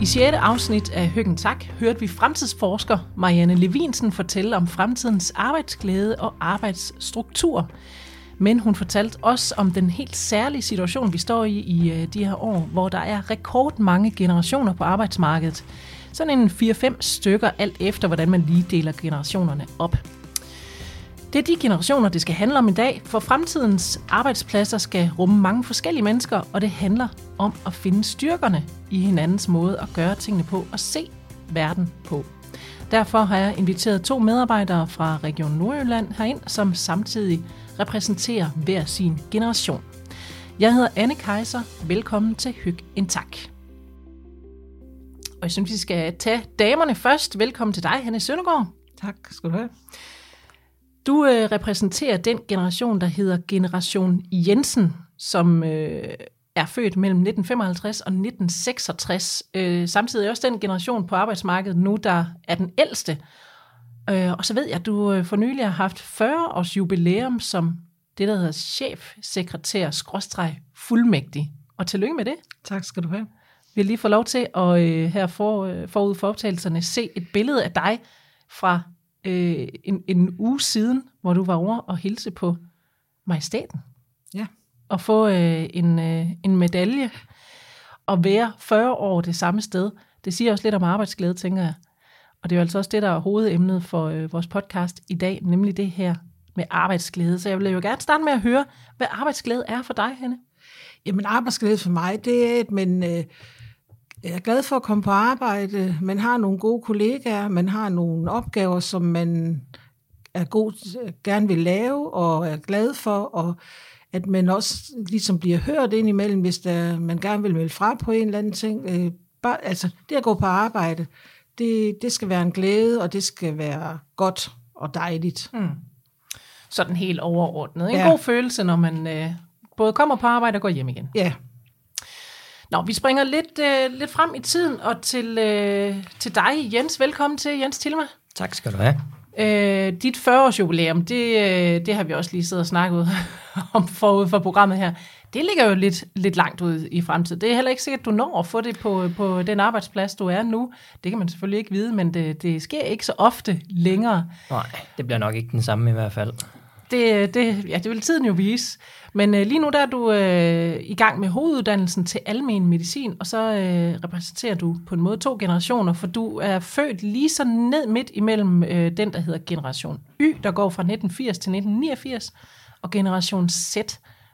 I 6. afsnit af Høggen Tak hørte vi fremtidsforsker Marianne Levinsen fortælle om fremtidens arbejdsglæde og arbejdsstruktur. Men hun fortalte også om den helt særlige situation, vi står i i øh, de her år, hvor der er rekordmange generationer på arbejdsmarkedet. Sådan en 4-5 stykker alt efter, hvordan man lige deler generationerne op. Det er de generationer, det skal handle om i dag, for fremtidens arbejdspladser skal rumme mange forskellige mennesker, og det handler om at finde styrkerne i hinandens måde at gøre tingene på og se verden på. Derfor har jeg inviteret to medarbejdere fra Region Nordjylland herind, som samtidig repræsenterer hver sin generation. Jeg hedder Anne Kaiser. Velkommen til Hyg en Tak. Og jeg synes, vi skal tage damerne først. Velkommen til dig, Hanne Søndergaard. Tak skal du have. Du øh, repræsenterer den generation, der hedder Generation Jensen, som øh, er født mellem 1955 og 1966. Øh, samtidig også den generation på arbejdsmarkedet nu, der er den ældste. Øh, og så ved jeg, at du øh, for nylig har haft 40 års jubilæum som det, der hedder chefsekretær skråstreg fuldmægtig. Og tillykke med det. Tak skal du have. Vi har lige fået lov til at øh, her for, øh, forud for optagelserne se et billede af dig fra øh, en, en uge siden, hvor du var over og hilse på majestaten. Ja. Og få øh, en, øh, en medalje og være 40 år det samme sted. Det siger også lidt om arbejdsglæde, tænker jeg. Og det er jo altså også det, der er hovedemnet for øh, vores podcast i dag, nemlig det her med arbejdsglæde. Så jeg vil jo gerne starte med at høre, hvad arbejdsglæde er for dig, Henne. Jamen arbejdsglæde for mig, det er, at man øh, jeg er glad for at komme på arbejde. Man har nogle gode kollegaer, man har nogle opgaver, som man er god, gerne vil lave og er glad for, og at man også ligesom bliver hørt ind imellem, hvis der, man gerne vil melde fra på en eller anden ting. Øh, bare, altså, det at gå på arbejde, det, det skal være en glæde, og det skal være godt og dejligt. Mm. Sådan helt overordnet. En Ja. god følelse, når man øh, både kommer på arbejde og går hjem igen. Ja, Nå, vi springer lidt, øh, lidt frem i tiden og til, øh, til dig, Jens. Velkommen til, Jens Tilma. Tak skal du have. Øh, dit 40-års jubilæum, det, øh, det har vi også lige siddet og snakket om forud for programmet her. Det ligger jo lidt, lidt langt ud i fremtiden. Det er heller ikke sikkert, at du når at få det på, på den arbejdsplads, du er nu. Det kan man selvfølgelig ikke vide, men det, det sker ikke så ofte længere. Nej, det bliver nok ikke den samme i hvert fald. Det, det, ja, det vil tiden jo vise. Men øh, lige nu der er du øh, i gang med hoveduddannelsen til almen medicin, og så øh, repræsenterer du på en måde to generationer, for du er født lige så ned midt imellem øh, den, der hedder generation Y, der går fra 1980 til 1989, og generation Z,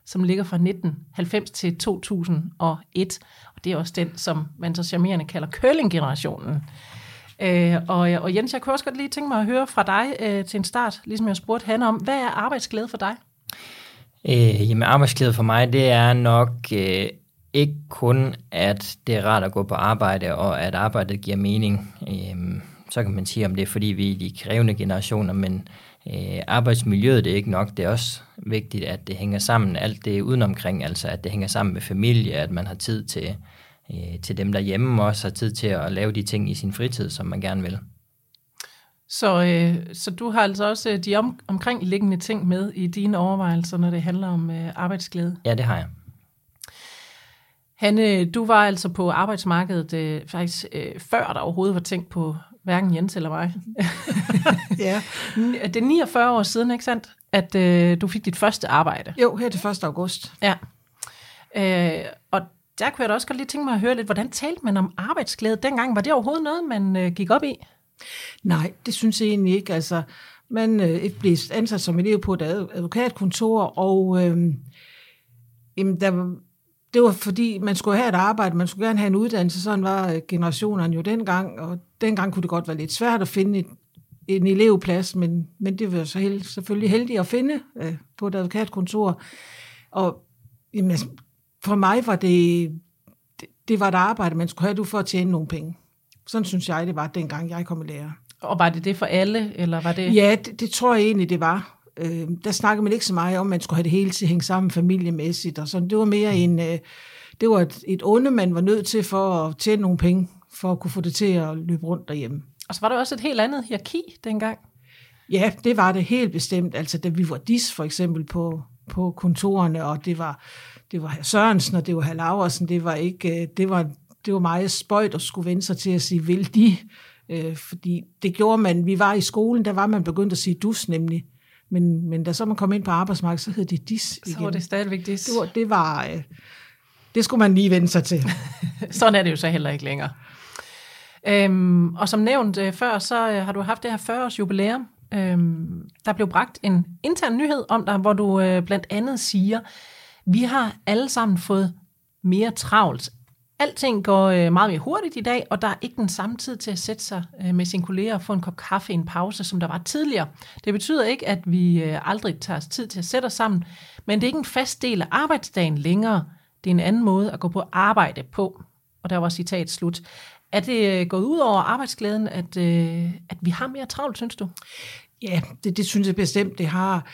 som ligger fra 1990 til 2001. Og det er også den, som man så charmerende kalder curling-generationen. Øh, og, og Jens, jeg kunne også godt lige tænke mig at høre fra dig øh, til en start, ligesom jeg spurgte han om, hvad er arbejdsglæde for dig? Øh, jamen arbejdsglæde for mig, det er nok øh, ikke kun, at det er rart at gå på arbejde, og at arbejdet giver mening. Øh, så kan man sige, om det er fordi vi er de krævende generationer, men øh, arbejdsmiljøet det er ikke nok. Det er også vigtigt, at det hænger sammen, alt det udenomkring, altså at det hænger sammen med familie, at man har tid til, øh, til dem derhjemme, og også har tid til at lave de ting i sin fritid, som man gerne vil. Så, øh, så du har altså også øh, de om, omkringliggende ting med i dine overvejelser, når det handler om øh, arbejdsglæde. Ja, det har jeg. Hanne, du var altså på arbejdsmarkedet øh, faktisk øh, før der overhovedet var tænkt på hverken Jens eller mig. ja. det er 49 år siden, ikke sandt, at øh, du fik dit første arbejde. Jo, her til 1. august. Ja. Øh, og der kunne jeg da også godt lige tænke mig at høre lidt, hvordan talte man om arbejdsglæde dengang? Var det overhovedet noget, man øh, gik op i? Nej, det synes jeg egentlig ikke. Altså, man øh, blev ansat som elev på et advokatkontor, og øh, jamen, der, det var fordi, man skulle have et arbejde, man skulle gerne have en uddannelse, sådan var øh, generationerne jo dengang, og dengang kunne det godt være lidt svært at finde et, en elevplads, men, men det var så held, selvfølgelig heldigt at finde øh, på et advokatkontor. Og jamen, altså, for mig var det, det, det var et arbejde, man skulle have du for at tjene nogle penge. Sådan synes jeg, det var, dengang jeg kom i lære. Og var det det for alle, eller var det... Ja, det, det tror jeg egentlig, det var. Øh, der snakkede man ikke så meget om, at man skulle have det hele til at hænge sammen familiemæssigt. Og sådan. Det var mere en, øh, det var et, et onde, man var nødt til for at tjene nogle penge, for at kunne få det til at løbe rundt derhjemme. Og så var der også et helt andet hierarki dengang. Ja, det var det helt bestemt. Altså, da vi var dis for eksempel på, på kontorerne, og det var, det var Sørensen, og det var herr Laversen, det var ikke, øh, det var, det var meget spøjt at skulle vende sig til at sige, vil de? Øh, fordi det gjorde man, vi var i skolen, der var man begyndt at sige dus nemlig. Men, men da så man kom ind på arbejdsmarkedet, så hed det dis igen. Så var det stadigvæk dis. Det var, det var øh, det skulle man lige vende sig til. Sådan er det jo så heller ikke længere. Øhm, og som nævnt øh, før, så øh, har du haft det her 40-års jubilæum. Øhm, der blev bragt en intern nyhed om dig, hvor du øh, blandt andet siger, vi har alle sammen fået mere travlt. Alting går øh, meget mere hurtigt i dag, og der er ikke den samme tid til at sætte sig øh, med sine kolleger og få en kop kaffe i en pause, som der var tidligere. Det betyder ikke, at vi øh, aldrig tager os tid til at sætte os sammen, men det er ikke en fast del af arbejdsdagen længere. Det er en anden måde at gå på arbejde på. Og der var citat slut. Er det gået ud over arbejdsglæden, at, at vi har mere travlt, synes du? Ja, det, det synes jeg bestemt, det har.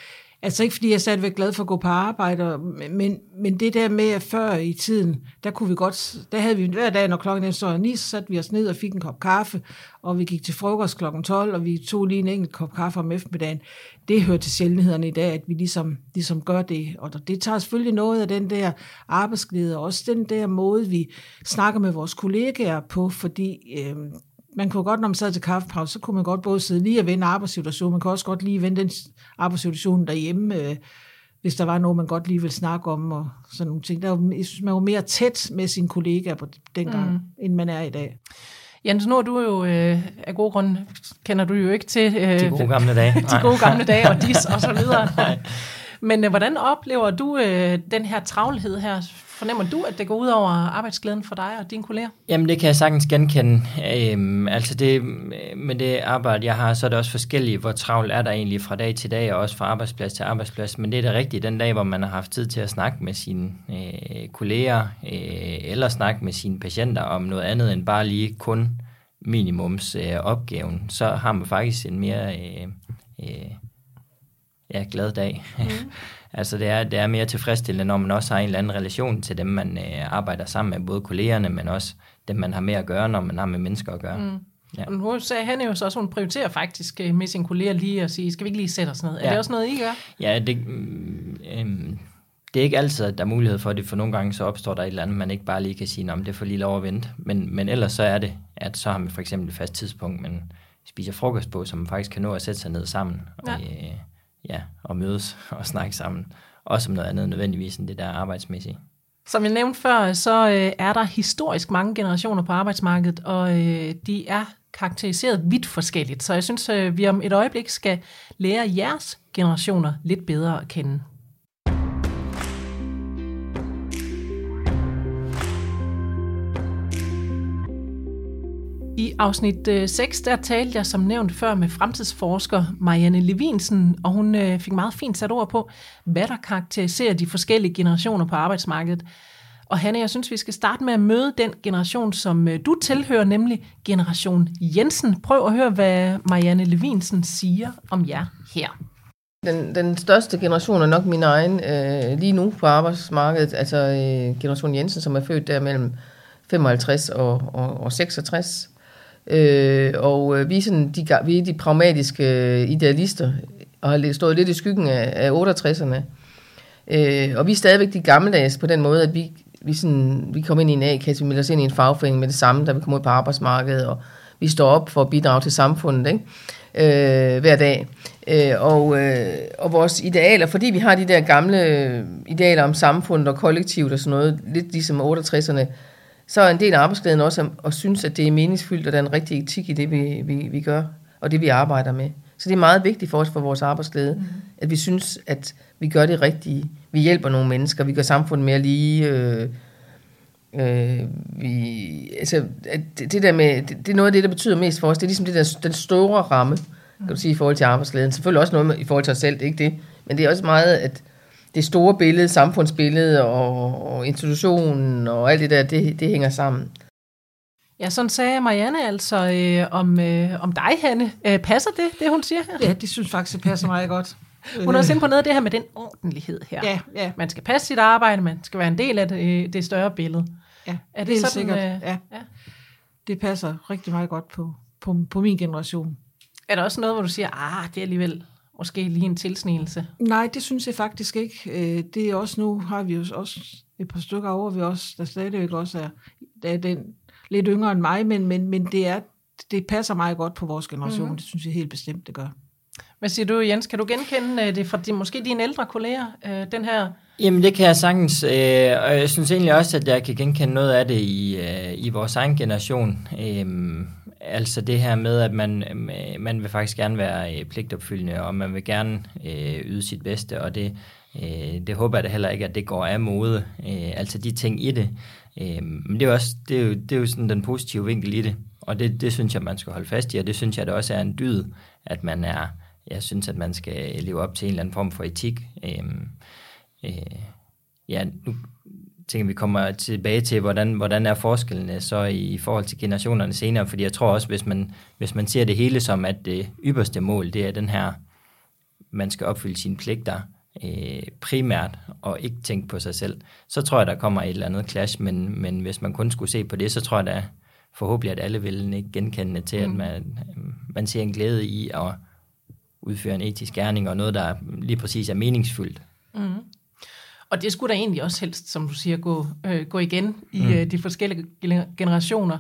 Altså ikke fordi jeg er stadigvæk glad for at gå på arbejde, men, men det der med, at før i tiden, der kunne vi godt, der havde vi hver dag, når klokken så 9, så satte vi os ned og fik en kop kaffe, og vi gik til frokost klokken 12, og vi tog lige en enkelt kop kaffe om eftermiddagen. Det hører til sjældenhederne i dag, at vi ligesom, ligesom gør det, og det tager selvfølgelig noget af den der arbejdsglæde, og også den der måde, vi snakker med vores kollegaer på, fordi øh, man kunne godt, når man sad til kaffepause, så kunne man godt både sidde lige og vende arbejdssituationen, man kunne også godt lige vende den arbejdssituation derhjemme, øh, hvis der var noget, man godt lige ville snakke om, og sådan nogle ting. Der var, jeg synes, man var mere tæt med sine kollegaer på dengang, mm. end man er i dag. Jens, nu er du jo øh, af gode grunde, kender du jo ikke til øh, de gode gamle dage, de gode gamle dage og dis og så videre. Men øh, hvordan oplever du øh, den her travlhed her? Fornemmer du, at det går ud over arbejdsglæden for dig og dine kolleger? Jamen, det kan jeg sagtens genkende. Øhm, altså, det, med det arbejde, jeg har, så er det også forskelligt, hvor travlt er der egentlig fra dag til dag, og også fra arbejdsplads til arbejdsplads. Men det er det rigtige, den dag, hvor man har haft tid til at snakke med sine øh, kolleger, øh, eller snakke med sine patienter om noget andet end bare lige kun minimums øh, opgaven, så har man faktisk en mere øh, øh, ja, glad dag. Mm. altså det er, det er mere tilfredsstillende, når man også har en eller anden relation til dem, man øh, arbejder sammen med, både kollegerne, men også dem, man har med at gøre, når man har med mennesker at gøre. Mm. Ja. Og nu sagde han jo så også, hun prioriterer faktisk øh, med sine kolleger lige at sige, skal vi ikke lige sætte os ned? Ja. Er det også noget, I gør? Ja, det, øh, det er ikke altid, at der er mulighed for det, for nogle gange så opstår der et eller andet, man ikke bare lige kan sige, om det får lige lov at vente. Men, men ellers så er det, at så har man for eksempel et fast tidspunkt, man spiser frokost på, så man faktisk kan nå at sætte sig ned sammen. Ja. Og, øh, ja, og mødes og snakke sammen. Også om noget andet nødvendigvis end det der arbejdsmæssige. Som jeg nævnte før, så øh, er der historisk mange generationer på arbejdsmarkedet, og øh, de er karakteriseret vidt forskelligt. Så jeg synes, øh, vi om et øjeblik skal lære jeres generationer lidt bedre at kende. I afsnit øh, 6, der talte jeg som nævnt før med fremtidsforsker Marianne Levinsen, og hun øh, fik meget fint sat ord på, hvad der karakteriserer de forskellige generationer på arbejdsmarkedet. Og Hanne, jeg synes, vi skal starte med at møde den generation, som øh, du tilhører, nemlig generation Jensen. Prøv at høre, hvad Marianne Levinsen siger om jer her. Den, den største generation er nok min egen øh, lige nu på arbejdsmarkedet, altså øh, generation Jensen, som er født der mellem 55 og, og, og 66. Øh, og øh, vi, er sådan, de, vi er de pragmatiske øh, idealister, og har stået lidt i skyggen af, af 68'erne. Øh, og vi er stadigvæk de gammeldags på den måde, at vi, vi, sådan, vi kommer ind i en A-kasse, vi melder os ind i en fagforening med det samme, da vi kommer ud på arbejdsmarkedet, og vi står op for at bidrage til samfundet ikke? Øh, hver dag. Øh, og, øh, og vores idealer, fordi vi har de der gamle øh, idealer om samfundet og kollektivt og sådan noget, lidt ligesom 68'erne, så er en del af arbejdsglæden også at, at synes, at det er meningsfyldt, og der er en rigtig etik i det, vi, vi, vi gør, og det, vi arbejder med. Så det er meget vigtigt for os, for vores arbejdsglæde, mm. at vi synes, at vi gør det rigtige. Vi hjælper nogle mennesker, vi gør samfundet mere lige. Øh, øh, vi, altså, at det, det der med, det, det er noget af det, der betyder mest for os. Det er ligesom det der, den store ramme, kan du sige, i forhold til arbejdsglæden. Selvfølgelig også noget med, i forhold til os selv, det er ikke det. Men det er også meget, at det store billede, samfundsbillede og, og institutionen og alt det der, det, det hænger sammen. Ja, sådan sagde Marianne altså øh, om, øh, om dig, Hanne. Øh, passer det, det hun siger her? Ja, det synes faktisk, det passer meget godt. Hun er også på noget af det her med den ordentlighed her. Ja, ja. Man skal passe sit arbejde, man skal være en del af det, det større billede. Ja, er det, er sådan, sikkert. Øh, ja. ja. Det passer rigtig meget godt på, på, på min generation. Er der også noget, hvor du siger, ah, det er alligevel måske lige en tilsnigelse? Nej, det synes jeg faktisk ikke. Øh, det er også nu, har vi jo også et par stykker over, vi også, der stadigvæk også er, der er den lidt yngre end mig, men, men, men det, er, det passer meget godt på vores generation. Mm. Det synes jeg helt bestemt, det gør. Hvad siger du, Jens? Kan du genkende øh, det fra de, måske dine ældre kolleger, øh, den her? Jamen, det kan jeg sagtens, øh, og jeg synes egentlig også, at jeg kan genkende noget af det i, øh, i vores egen generation. Øh, altså det her med, at man, øh, man vil faktisk gerne være øh, pligtopfyldende, og man vil gerne øh, yde sit bedste, og det, øh, det håber jeg da heller ikke, at det går af mode. Øh, altså de ting i det. Øh, men det er, også, det, er jo, det er jo sådan den positive vinkel i det, og det, det synes jeg, man skal holde fast i, og det synes jeg, det også er en dyd, at man er jeg synes, at man skal leve op til en eller anden form for etik. Øh, øh, ja, nu tænker vi kommer tilbage til, hvordan, hvordan er forskellene så i forhold til generationerne senere, fordi jeg tror også, hvis man, hvis man ser det hele som, at det ypperste mål, det er den her, man skal opfylde sine pligter øh, primært, og ikke tænke på sig selv, så tror jeg, der kommer et eller andet clash, men, men hvis man kun skulle se på det, så tror jeg da forhåbentlig, at alle vil ikke genkende til, mm. at man, man ser en glæde i at udføre en etisk gerning, og noget, der lige præcis er meningsfyldt. Mm. Og det skulle da egentlig også helst, som du siger, gå, øh, gå igen i mm. øh, de forskellige generationer.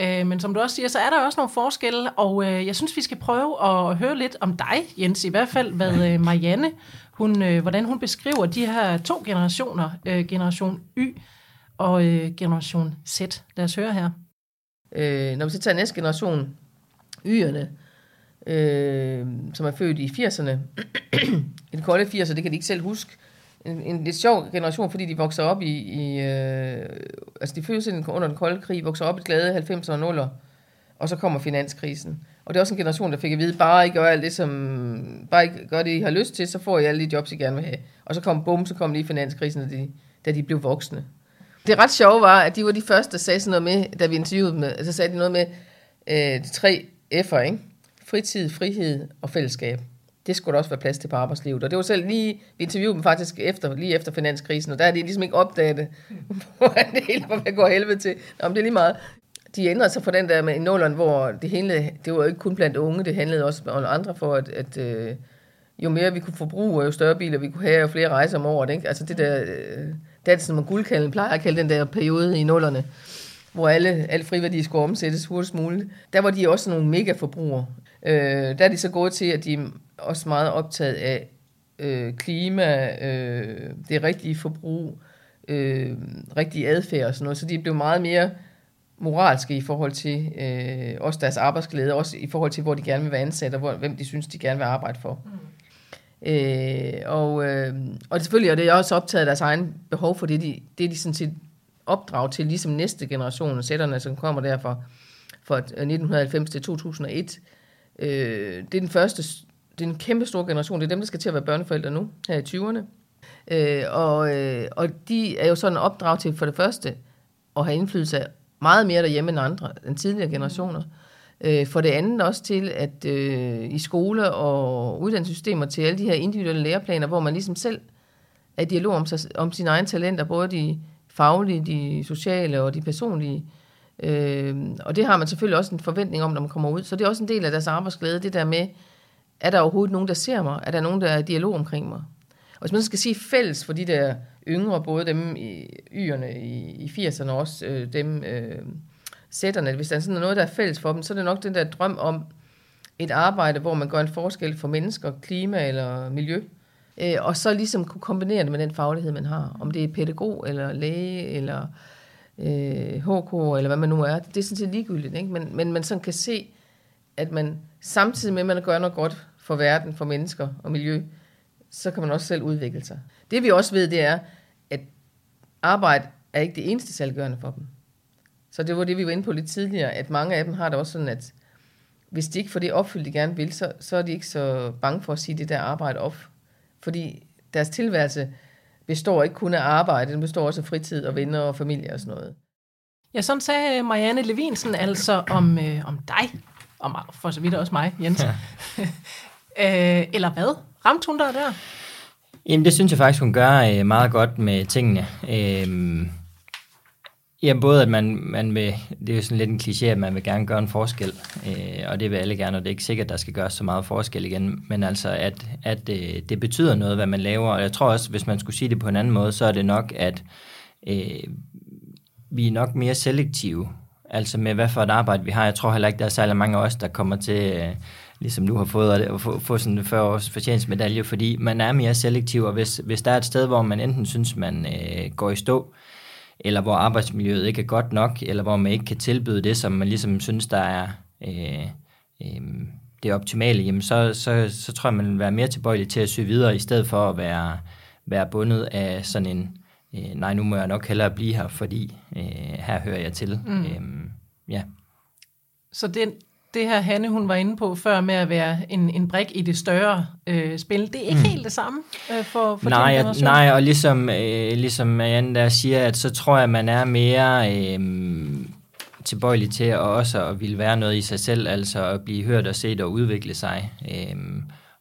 Øh, men som du også siger, så er der også nogle forskelle, og øh, jeg synes, vi skal prøve at høre lidt om dig, Jens, i hvert fald, hvad øh, Marianne, hun, øh, hvordan hun beskriver de her to generationer, øh, generation Y og øh, generation Z. Lad os høre her. Øh, når vi så tager næste generation, Y'erne, øh, som er født i 80'erne. I de kolde 80'er, det kan de ikke selv huske. En, en lidt sjov generation, fordi de vokser op i, i øh, altså de fødes under den kolde krig, vokser op i glade 90'er og 0'er, og så kommer finanskrisen. Og det er også en generation, der fik at vide, bare ikke gør alt det, som, bare ikke gør det, I har lyst til, så får I alle de jobs, I gerne vil have. Og så kom bum, så kom lige finanskrisen, da de, da de blev voksne. Det ret sjove var, at de var de første, der sagde sådan noget med, da vi interviewede dem, så sagde de noget med øh, de tre F'er, ikke? fritid, frihed og fællesskab. Det skulle der også være plads til på arbejdslivet. Og det var selv lige, vi interviewede dem faktisk efter, lige efter finanskrisen, og der er de ligesom ikke opdaget det, hvordan det hele var går helvede til. Nå, men det er lige meget. De ændrede sig fra den der med nulleren, hvor det hele, det var ikke kun blandt unge, det handlede også om andre for, at, at øh, jo mere vi kunne forbruge, jo større biler vi kunne have, og flere rejser om året. Ikke? Altså det der, øh, det er som man guldkalden plejer at kalde den der periode i nullerne, hvor alle, alle friværdier skulle omsættes hurtigst muligt. Der var de også nogle mega forbrugere. Øh, der er de så gået til, at de er også meget optaget af øh, klima, øh, det rigtige forbrug, øh, rigtig adfærd og sådan noget. Så de er blevet meget mere moralske i forhold til øh, også deres arbejdsglæde, også i forhold til, hvor de gerne vil være ansat, og hvor, hvem de synes, de gerne vil arbejde for. Mm. Øh, og, øh, og selvfølgelig er det også optaget af deres egen behov for det, de, det de sådan set opdrag til, ligesom næste generation, sætterne, som kommer der fra, fra 1990 til 2001, Øh, det er den første, det er en kæmpe stor generation. Det er dem, der skal til at være børneforældre nu, her i 20'erne. Øh, og, øh, og de er jo sådan opdrag til for det første at have indflydelse meget mere derhjemme end andre, end tidligere generationer. Øh, for det andet også til, at øh, i skole og uddannelsessystemer til alle de her individuelle læreplaner, hvor man ligesom selv er i dialog om, sig, om sine egne talenter, både de faglige, de sociale og de personlige, Øh, Øh, og det har man selvfølgelig også en forventning om, når man kommer ud. Så det er også en del af deres arbejdsglæde, det der med, er der overhovedet nogen, der ser mig? Er der nogen, der er i dialog omkring mig? Og hvis man skal sige fælles for de der yngre, både dem i yerne i, i 80'erne og også øh, dem øh, sætterne, hvis der er sådan noget, der er fælles for dem, så er det nok den der drøm om et arbejde, hvor man gør en forskel for mennesker, klima eller miljø. Øh, og så ligesom kunne kombinere det med den faglighed, man har. Om det er pædagog eller læge eller øh, Øh, HK, eller hvad man nu er. Det er sådan set ligegyldigt, ikke? Men, men man sådan kan se, at man samtidig med, at man gør noget godt for verden, for mennesker og miljø, så kan man også selv udvikle sig. Det vi også ved, det er, at arbejde er ikke det eneste salggørende for dem. Så det var det, vi var inde på lidt tidligere, at mange af dem har det også sådan, at hvis de ikke får det opfyldt, de gerne vil, så, så er de ikke så bange for at sige det der arbejde op. Fordi deres tilværelse består ikke kun af arbejde, den består også af fritid og venner og familie og sådan noget. Ja, sådan sagde Marianne Levinsen altså om, øh, om dig, og for så vidt også mig, Jens. Ja. øh, eller hvad? Ramte hun der der? Jamen, det synes jeg faktisk, hun gør øh, meget godt med tingene. Øh, Ja, både at man, man vil, det er jo sådan lidt en kliché, at man vil gerne gøre en forskel, øh, og det vil alle gerne, og det er ikke sikkert, at der skal gøres så meget forskel igen, men altså, at, at øh, det betyder noget, hvad man laver, og jeg tror også, hvis man skulle sige det på en anden måde, så er det nok, at øh, vi er nok mere selektive, altså med hvad for et arbejde vi har. Jeg tror heller ikke, der er særlig mange af os, der kommer til, øh, ligesom nu har fået at få, få sådan en 40 års fortjensmedalje, fordi man er mere selektiv, og hvis, hvis der er et sted, hvor man enten synes, man øh, går i stå, eller hvor arbejdsmiljøet ikke er godt nok, eller hvor man ikke kan tilbyde det, som man ligesom synes, der er øh, øh, det optimale, jamen så, så, så tror jeg, man vil være mere tilbøjelig til at søge videre, i stedet for at være, være bundet af sådan en, øh, nej, nu må jeg nok hellere blive her, fordi øh, her hører jeg til. Mm. Øh, ja. Så den, det her Hanne, hun var inde på før med at være en, en brik i det større øh, spil, det er ikke mm. helt det samme øh, for, for nej, at, nej, og ligesom, øh, ligesom Marianne der siger, at så tror jeg, man er mere øh, tilbøjelig til at også at ville være noget i sig selv, altså at blive hørt og set og udvikle sig. Øh,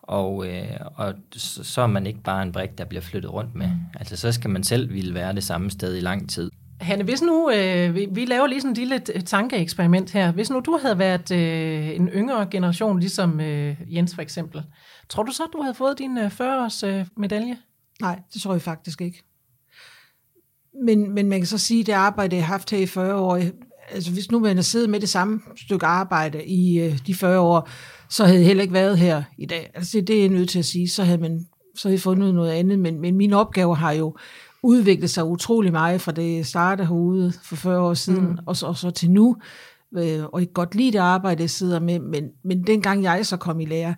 og, øh, og så, så er man ikke bare en brik, der bliver flyttet rundt med. Mm. Altså så skal man selv ville være det samme sted i lang tid. Hanne, hvis nu, øh, vi, vi laver lige sådan et lille øh, tankeeksperiment her. Hvis nu du havde været øh, en yngre generation, ligesom øh, Jens for eksempel, tror du så, at du havde fået din øh, 40-års øh, medalje? Nej, det tror jeg faktisk ikke. Men, men man kan så sige, at det arbejde, jeg har haft her i 40 år, øh, altså hvis nu man havde siddet med det samme stykke arbejde i øh, de 40 år, så havde jeg heller ikke været her i dag. Altså det, det er jeg nødt til at sige, så havde man så havde jeg fundet noget andet, men, men mine opgaver har jo udviklet sig utrolig meget fra det jeg startede herude for 40 år siden, mm. og, så, og så til nu. Øh, og jeg godt lide det arbejde, jeg sidder med, men, men dengang jeg så kom i lære,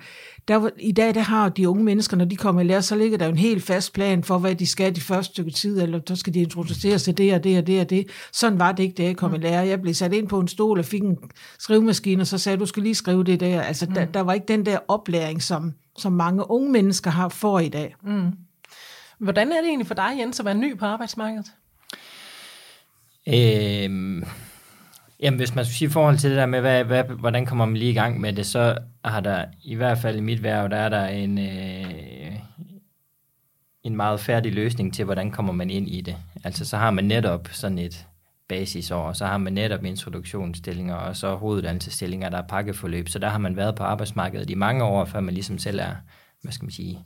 der i dag der har de unge mennesker, når de kommer i lære, så ligger der jo en helt fast plan for, hvad de skal de første stykke tid, eller så skal de introduceres til det og det og det og det. Sådan var det ikke, da jeg kom mm. i lære. Jeg blev sat ind på en stol og fik en skrivemaskine, og så sagde du skal lige skrive det der. Altså, mm. der, der var ikke den der oplæring, som, som mange unge mennesker har for i dag. Mm. Hvordan er det egentlig for dig, Jens, at være ny på arbejdsmarkedet? Øhm, jamen, hvis man skulle sige i forhold til det der med, hvad, hvad, hvordan kommer man lige i gang med det, så har der i hvert fald i mit værv, der er der en, øh, en meget færdig løsning til, hvordan kommer man ind i det. Altså, så har man netop sådan et basisår, og så har man netop introduktionsstillinger, og så hoveduddannelsesstillinger, der er pakkeforløb. Så der har man været på arbejdsmarkedet i mange år, før man ligesom selv er, hvad skal man sige,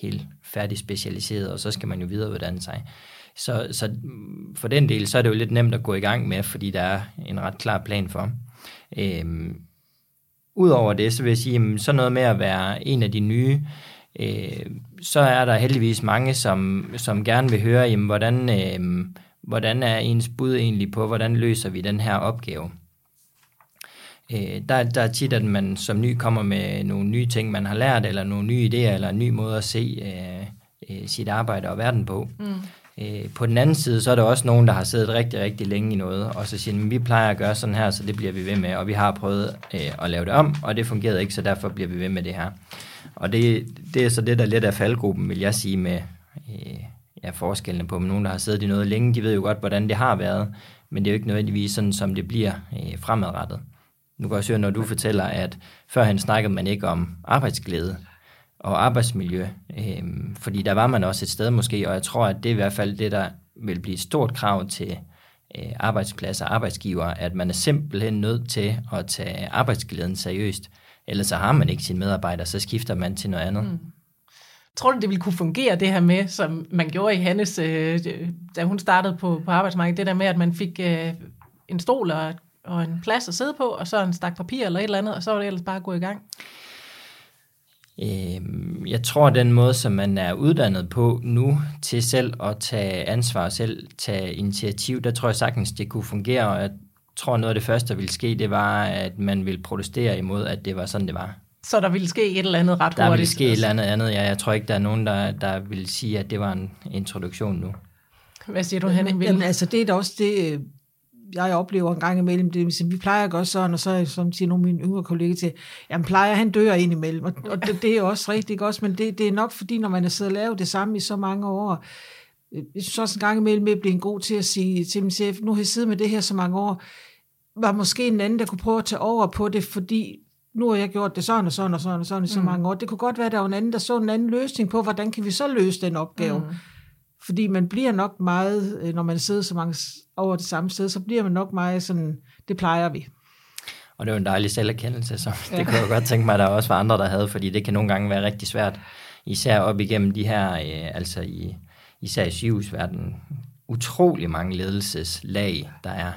helt færdig specialiseret, og så skal man jo videreuddanne sig. Så, så for den del, så er det jo lidt nemt at gå i gang med, fordi der er en ret klar plan for. Øhm, Udover det, så vil jeg sige, så noget med at være en af de nye, øh, så er der heldigvis mange, som, som gerne vil høre, jamen, hvordan, øh, hvordan er ens bud egentlig på, hvordan løser vi den her opgave. Øh, der, der er tit, at man som ny kommer med nogle nye ting, man har lært, eller nogle nye idéer, eller en ny måde at se øh, øh, sit arbejde og verden på. Mm. Øh, på den anden side, så er der også nogen, der har siddet rigtig, rigtig længe i noget, og så siger, vi plejer at gøre sådan her, så det bliver vi ved med, og vi har prøvet øh, at lave det om, og det fungerede ikke, så derfor bliver vi ved med det her. Og det, det er så det, der lidt af faldgruppen, vil jeg sige, med øh, ja, forskellene på, men nogen, der har siddet i noget længe, de ved jo godt, hvordan det har været, men det er jo ikke nødvendigvis sådan, som det bliver øh, fremadrettet. Nu kan jeg også høre, når du fortæller, at førhen snakkede man ikke om arbejdsglæde og arbejdsmiljø, øh, fordi der var man også et sted måske, og jeg tror, at det er i hvert fald det, der vil blive et stort krav til øh, arbejdspladser og arbejdsgiver, at man er simpelthen nødt til at tage arbejdsglæden seriøst, ellers så har man ikke sine medarbejdere, så skifter man til noget andet. Mm. Tror du, det ville kunne fungere det her med, som man gjorde i Hannes, øh, da hun startede på, på arbejdsmarkedet, det der med, at man fik øh, en stol og og en plads at sidde på, og så en stak papir eller et eller andet, og så var det ellers bare at gå i gang? Øhm, jeg tror, at den måde, som man er uddannet på nu, til selv at tage ansvar og selv tage initiativ, der tror jeg sagtens, det kunne fungere, og jeg tror, noget af det første, der ville ske, det var, at man ville protestere imod, at det var sådan, det var. Så der ville ske et eller andet ret hurtigt? Der ville ske et eller andet andet, ja. Jeg tror ikke, der er nogen, der, der vil sige, at det var en introduktion nu. Hvad siger du, Henning? Jamen, altså, det er da også det, jeg oplever en gang imellem, det vi plejer at gøre sådan, og så som siger nogle af mine yngre kolleger til, jamen plejer, han dør ind imellem, og, og det, det, er også rigtig godt, men det, det er nok fordi, når man har siddet og lavet det samme i så mange år, øh, jeg synes også en gang imellem, at jeg bliver god til at sige til min chef, nu har jeg siddet med det her så mange år, var måske en anden, der kunne prøve at tage over på det, fordi nu har jeg gjort det sådan og sådan og sådan og sådan i så mm. mange år. Det kunne godt være, at der var en anden, der så en anden løsning på, hvordan kan vi så løse den opgave. Mm. Fordi man bliver nok meget, øh, når man sidder så mange over det samme sted, så bliver man nok meget sådan, det plejer vi. Og det er jo en dejlig selverkendelse, så ja. det kunne jeg godt tænke mig, at der også var andre, der havde, fordi det kan nogle gange være rigtig svært, især op igennem de her, øh, altså i, især i sygehusverdenen, utrolig mange ledelseslag, der er.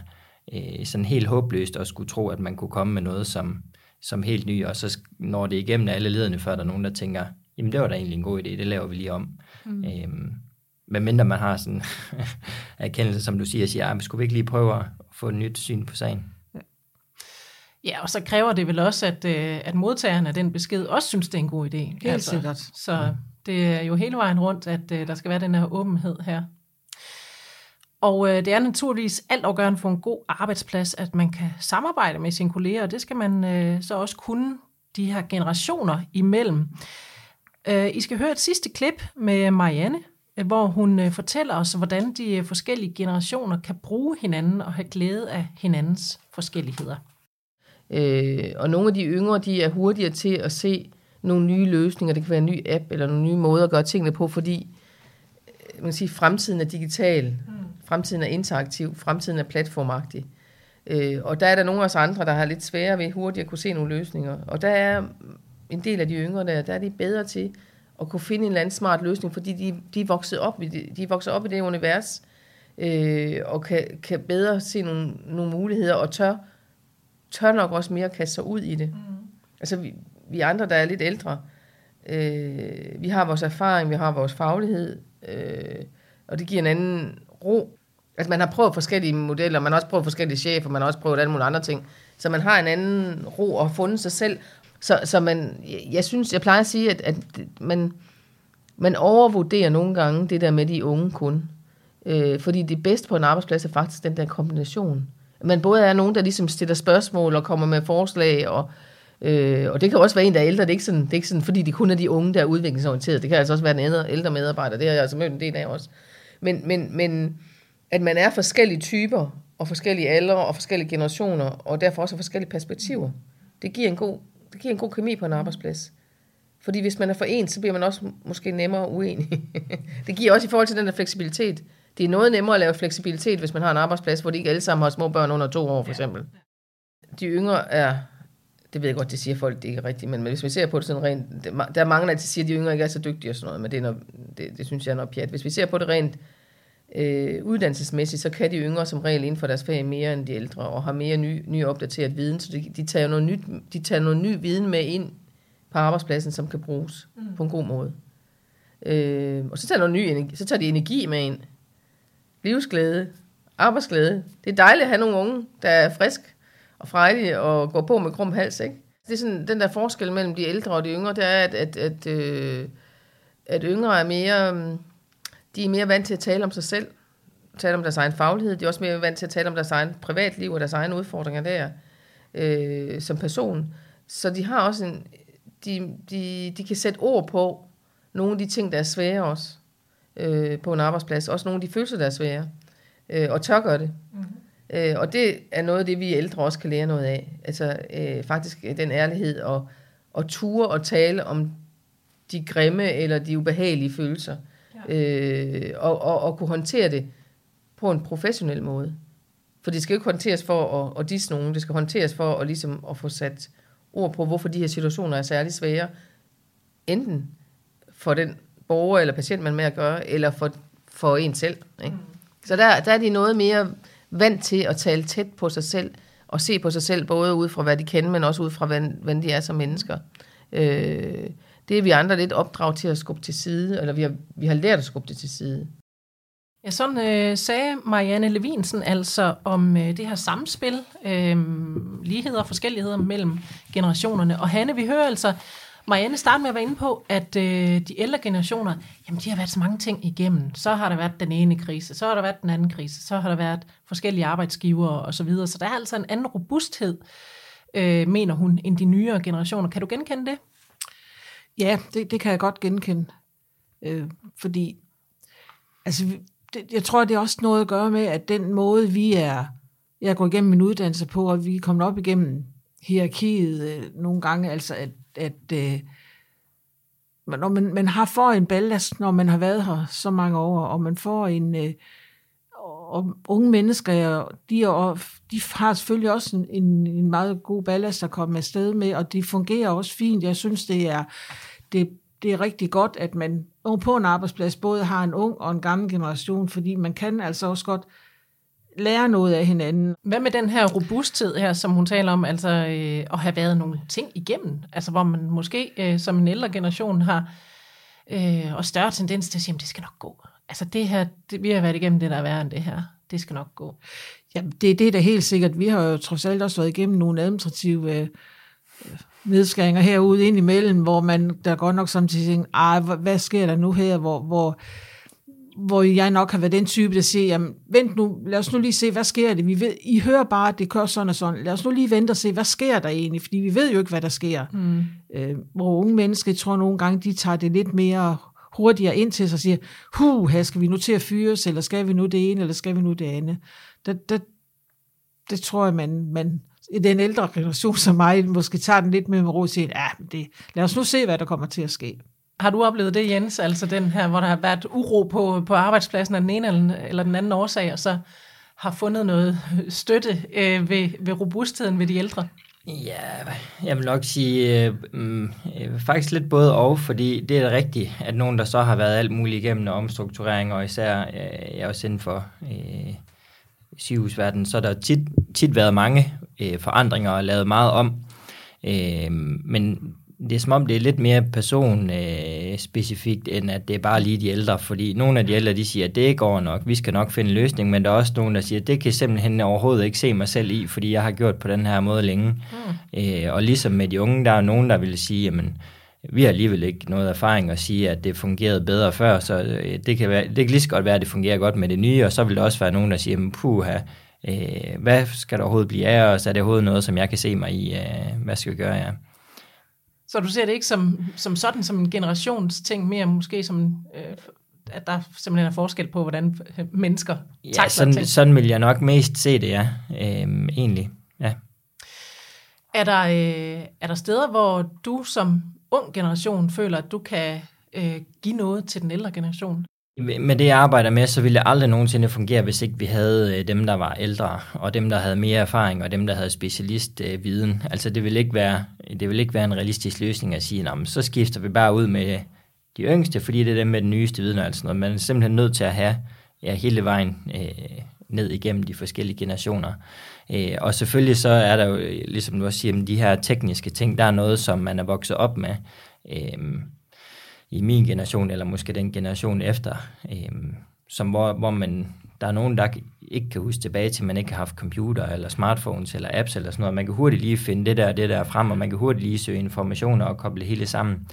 øh, sådan helt håbløst at skulle tro, at man kunne komme med noget som, som helt ny, og så når det igennem alle lederne, før der er nogen, der tænker, jamen det var da egentlig en god idé, det laver vi lige om. Mm. Øhm, men mindre man har sådan erkendelse, som du siger, siger, at skulle vi ikke lige prøve at få et nyt syn på sagen? Ja, og så kræver det vel også, at, øh, at modtageren af den besked også synes, det er en god idé. Helt altså, sikkert. Så det er jo hele vejen rundt, at øh, der skal være den her åbenhed her. Og øh, det er naturligvis altafgørende for en god arbejdsplads, at man kan samarbejde med sine kolleger, og det skal man øh, så også kunne de her generationer imellem. Øh, I skal høre et sidste klip med Marianne, hvor hun øh, fortæller os, hvordan de øh, forskellige generationer kan bruge hinanden og have glæde af hinandens forskelligheder. Øh, og nogle af de yngre, de er hurtigere til at se nogle nye løsninger. Det kan være en ny app eller nogle nye måder at gøre tingene på, fordi man kan sige, fremtiden er digital, mm. fremtiden er interaktiv, fremtiden er platformagtig. Øh, og der er der nogle af os andre, der har lidt sværere ved hurtigt at kunne se nogle løsninger. Og der er en del af de yngre der, der er de bedre til at kunne finde en eller anden smart løsning, fordi de, de er vokset op i det, de er vokset op i det univers, øh, og kan, kan bedre se nogle, nogle muligheder, og tør, tør nok også mere kaste sig ud i det. Mm. Altså vi, vi andre, der er lidt ældre, øh, vi har vores erfaring, vi har vores faglighed, øh, og det giver en anden ro. Altså man har prøvet forskellige modeller, man har også prøvet forskellige chefer, man har også prøvet alle mulige andre ting. Så man har en anden ro og fundet sig selv. Så, så man, jeg synes, jeg plejer at sige, at, at man, man overvurderer nogle gange det der med de unge kun. Øh, fordi det bedste på en arbejdsplads er faktisk den der kombination. Man både er nogen, der ligesom stiller spørgsmål og kommer med forslag, og, øh, og det kan også være en, der er ældre. Det er, ikke sådan, det er ikke sådan, fordi det kun er de unge, der er udviklingsorienterede. Det kan altså også være en ældre, ældre medarbejder. Det har jeg altså mødt en del af også. Men, men, men at man er forskellige typer, og forskellige aldre, og forskellige generationer, og derfor også forskellige perspektiver. Det giver en god, det giver en god kemi på en arbejdsplads. Fordi hvis man er for en, så bliver man også måske nemmere uenig. det giver også i forhold til den der fleksibilitet. Det er noget nemmere at lave fleksibilitet, hvis man har en arbejdsplads, hvor de ikke alle sammen har små børn under to år, for eksempel. De yngre er, det ved jeg godt, det siger folk, det er ikke rigtigt, men hvis vi ser på det sådan rent, der er mange, der siger, at de yngre ikke er så dygtige og sådan noget, men det, er noget, det, det synes jeg er noget pjat. Hvis vi ser på det rent øh, uddannelsesmæssigt, så kan de yngre som regel inden for deres fag mere end de ældre, og har mere ny, ny opdateret viden, så de, de, tager noget nyt, de tager noget ny viden med ind på arbejdspladsen, som kan bruges mm. på en god måde. Øh, og så tager, noget ny energi, så tager de energi med ind. Livsglæde, arbejdsglæde. Det er dejligt at have nogle unge, der er frisk og frejlige og går på med krum hals, ikke? Det er sådan, den der forskel mellem de ældre og de yngre, det er, at, at, at, øh, at yngre er mere de er mere vant til at tale om sig selv, tale om deres egen faglighed. De er også mere vant til at tale om deres egen privatliv og deres egne udfordringer der øh, som person. Så de har også en, de, de, de kan sætte ord på nogle af de ting, der er svære også øh, på en arbejdsplads. Også nogle af de følelser, der er svære. Øh, og tør gøre det. Mm-hmm. Øh, og det er noget af det, vi ældre også kan lære noget af. Altså øh, faktisk den ærlighed og, og ture og tale om de grimme eller de ubehagelige følelser øh, og, og, og kunne håndtere det på en professionel måde. For det skal jo ikke håndteres for at, at disse nogen, det skal håndteres for at, ligesom, at få sat ord på, hvorfor de her situationer er særlig svære, enten for den borger eller patient, man med at gøre, eller for, for en selv. Ikke? Mm. Så der, der er de noget mere vant til at tale tæt på sig selv, og se på sig selv, både ud fra, hvad de kender, men også ud fra, hvordan de er som mennesker. Øh, det er vi andre lidt opdraget til at skubbe til side, eller vi har, vi har lært at skubbe det til side. Ja, sådan øh, sagde Marianne Levinsen altså om øh, det her samspil, øh, ligheder og forskelligheder mellem generationerne. Og Hanne, vi hører altså Marianne starte med at være inde på, at øh, de ældre generationer, jamen de har været så mange ting igennem. Så har der været den ene krise, så har der været den anden krise, så har der været forskellige arbejdsgivere osv. Så, videre. så der er altså en anden robusthed, øh, mener hun, end de nyere generationer. Kan du genkende det? Ja, det, det kan jeg godt genkende. Øh, fordi, altså, det, jeg tror, det er også noget at gøre med, at den måde, vi er, jeg går igennem min uddannelse på, og vi er kommet op igennem hierarkiet øh, nogle gange, altså at, at øh, når man, man har for en ballast, når man har været her så mange år, og man får en, øh, og unge mennesker, de, er, de har selvfølgelig også en, en, en meget god ballast at komme afsted med, og de fungerer også fint. Jeg synes, det er, det, det er rigtig godt, at man på en arbejdsplads både har en ung og en gammel generation, fordi man kan altså også godt lære noget af hinanden. Hvad med den her robusthed her, som hun taler om, altså øh, at have været nogle ting igennem, altså hvor man måske øh, som en ældre generation har øh, og større tendens til at sige, at det skal nok gå. Altså det her, det, vi har været igennem det, der er værre end det her. Det skal nok gå. Jamen, det, det er da helt sikkert. Vi har jo trods alt også været igennem nogle administrative øh, nedskæringer herude ind imellem, hvor man der godt nok samtidig tænker, ej, hvad sker der nu her, hvor, hvor, hvor jeg nok har været den type, der siger, jamen, vent nu, lad os nu lige se, hvad sker det? Vi ved, I hører bare, at det kører sådan og sådan. Lad os nu lige vente og se, hvad sker der egentlig? Fordi vi ved jo ikke, hvad der sker. Mm. Øh, hvor unge mennesker, jeg tror nogle gange, de tager det lidt mere hurtigere ind til sig og siger, huh, her skal vi nu til at fyres, eller skal vi nu det ene, eller skal vi nu det andet? Det, det, det tror jeg, man, man i den ældre generation som mig, måske tager den lidt med ro og siger, ja, det, lad os nu se, hvad der kommer til at ske. Har du oplevet det, Jens, altså den her, hvor der har været uro på, på arbejdspladsen af den ene eller, eller den anden årsag, og så har fundet noget støtte øh, ved, ved robustheden ved de ældre? Ja, jeg vil nok sige øh, mm, øh, faktisk lidt både og, fordi det er rigtigt, at nogen, der så har været alt muligt igennem og omstrukturering, og især øh, jeg også inden for øh, sygehusverdenen, så har der tit, tit været mange øh, forandringer og lavet meget om. Øh, men det er som om, det er lidt mere personspecifikt, øh, end at det er bare lige de ældre, fordi nogle af de ældre, de siger, at det går nok, vi skal nok finde en løsning, men der er også nogen, der siger, at det kan simpelthen overhovedet ikke se mig selv i, fordi jeg har gjort på den her måde længe. Mm. Øh, og ligesom med de unge, der er nogen, der vil sige, jamen, vi har alligevel ikke noget erfaring at sige, at det fungerede bedre før, så øh, det kan, være, det kan lige så godt være, at det fungerer godt med det nye, og så vil der også være nogen, der siger, puha, øh, hvad skal der overhovedet blive af os? Er det overhovedet noget, som jeg kan se mig i? Øh, hvad skal vi gøre? Ja. Så du ser det ikke som, som sådan, som en generationsting, mere måske som, øh, at der simpelthen er forskel på, hvordan mennesker ja, sådan, ting? sådan vil jeg nok mest se det, ja. Øhm, egentlig, ja. Er der, øh, er der steder, hvor du som ung generation føler, at du kan øh, give noget til den ældre generation? Med det, jeg arbejder med, så ville det aldrig nogensinde fungere, hvis ikke vi havde øh, dem, der var ældre, og dem, der havde mere erfaring, og dem, der havde specialistviden. Altså, det vil ikke være, det vil ikke være en realistisk løsning at sige, men så skifter vi bare ud med de yngste, fordi det er dem med den nyeste viden og alt sådan noget. Man er simpelthen nødt til at have ja, hele vejen øh, ned igennem de forskellige generationer. Øh, og selvfølgelig så er der jo, ligesom du også siger, de her tekniske ting, der er noget, som man er vokset op med. Øh, i min generation, eller måske den generation efter, øh, som hvor, hvor man, der er nogen, der ikke kan huske tilbage til, at man ikke har haft computer, eller smartphones, eller apps, eller sådan noget. Man kan hurtigt lige finde det der det der frem, og man kan hurtigt lige søge informationer og koble hele sammen.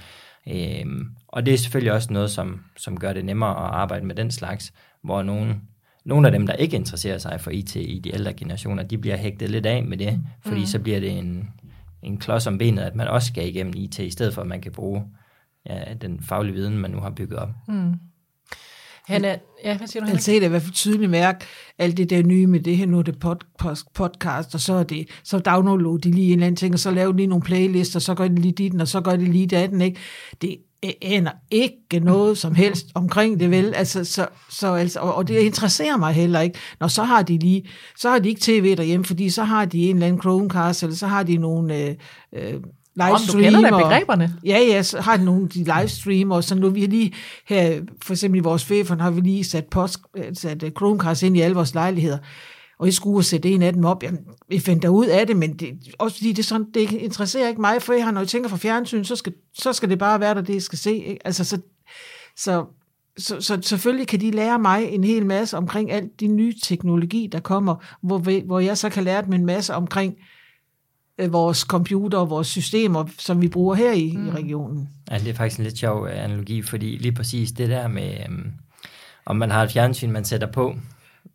Øh, og det er selvfølgelig også noget, som, som gør det nemmere at arbejde med den slags, hvor nogen, nogle af dem, der ikke interesserer sig for IT i de ældre generationer, de bliver hægtet lidt af med det, fordi mm. så bliver det en, en klods om benet, at man også skal igennem IT, i stedet for at man kan bruge ja, den faglige viden, man nu har bygget op. Mm. Han er, ja, hvad siger du? Altså, det er i hvert fald tydeligt mærke, alt det der nye med det her, nu er det pod, pod, podcast, og så er det, så downloader de lige en eller anden ting, og så laver de lige nogle playlister, og så gør de lige dit, og så gør de lige datten, ikke? Det aner ikke noget som helst omkring det, vel? Altså, så, så, altså, og, og det interesserer mig heller ikke. Når så har de lige, så har de ikke tv derhjemme, fordi så har de en eller anden Chromecast, eller så har de nogle øh, øh, livestream. Om du kender da begreberne. Ja, ja, så har nogle de livestream, og så nu vi lige her, for eksempel i vores fæfon, har vi lige sat, post, sat uh, Chromecast ind i alle vores lejligheder. Og jeg skulle sætte en af dem op. Jamen, jeg fandt ud af det, men det, også fordi det, sådan, det interesserer ikke mig, for jeg har, når jeg tænker fra fjernsyn, så skal, så skal det bare være der, det jeg skal se. Ikke? Altså, så, så, så, så selvfølgelig kan de lære mig en hel masse omkring alt de nye teknologi, der kommer, hvor, hvor jeg så kan lære dem en masse omkring, øh, vores computer og vores systemer, som vi bruger her i, mm. i regionen. Ja, det er faktisk en lidt sjov øh, analogi, fordi lige præcis det der med, øhm, om man har et fjernsyn, man sætter på,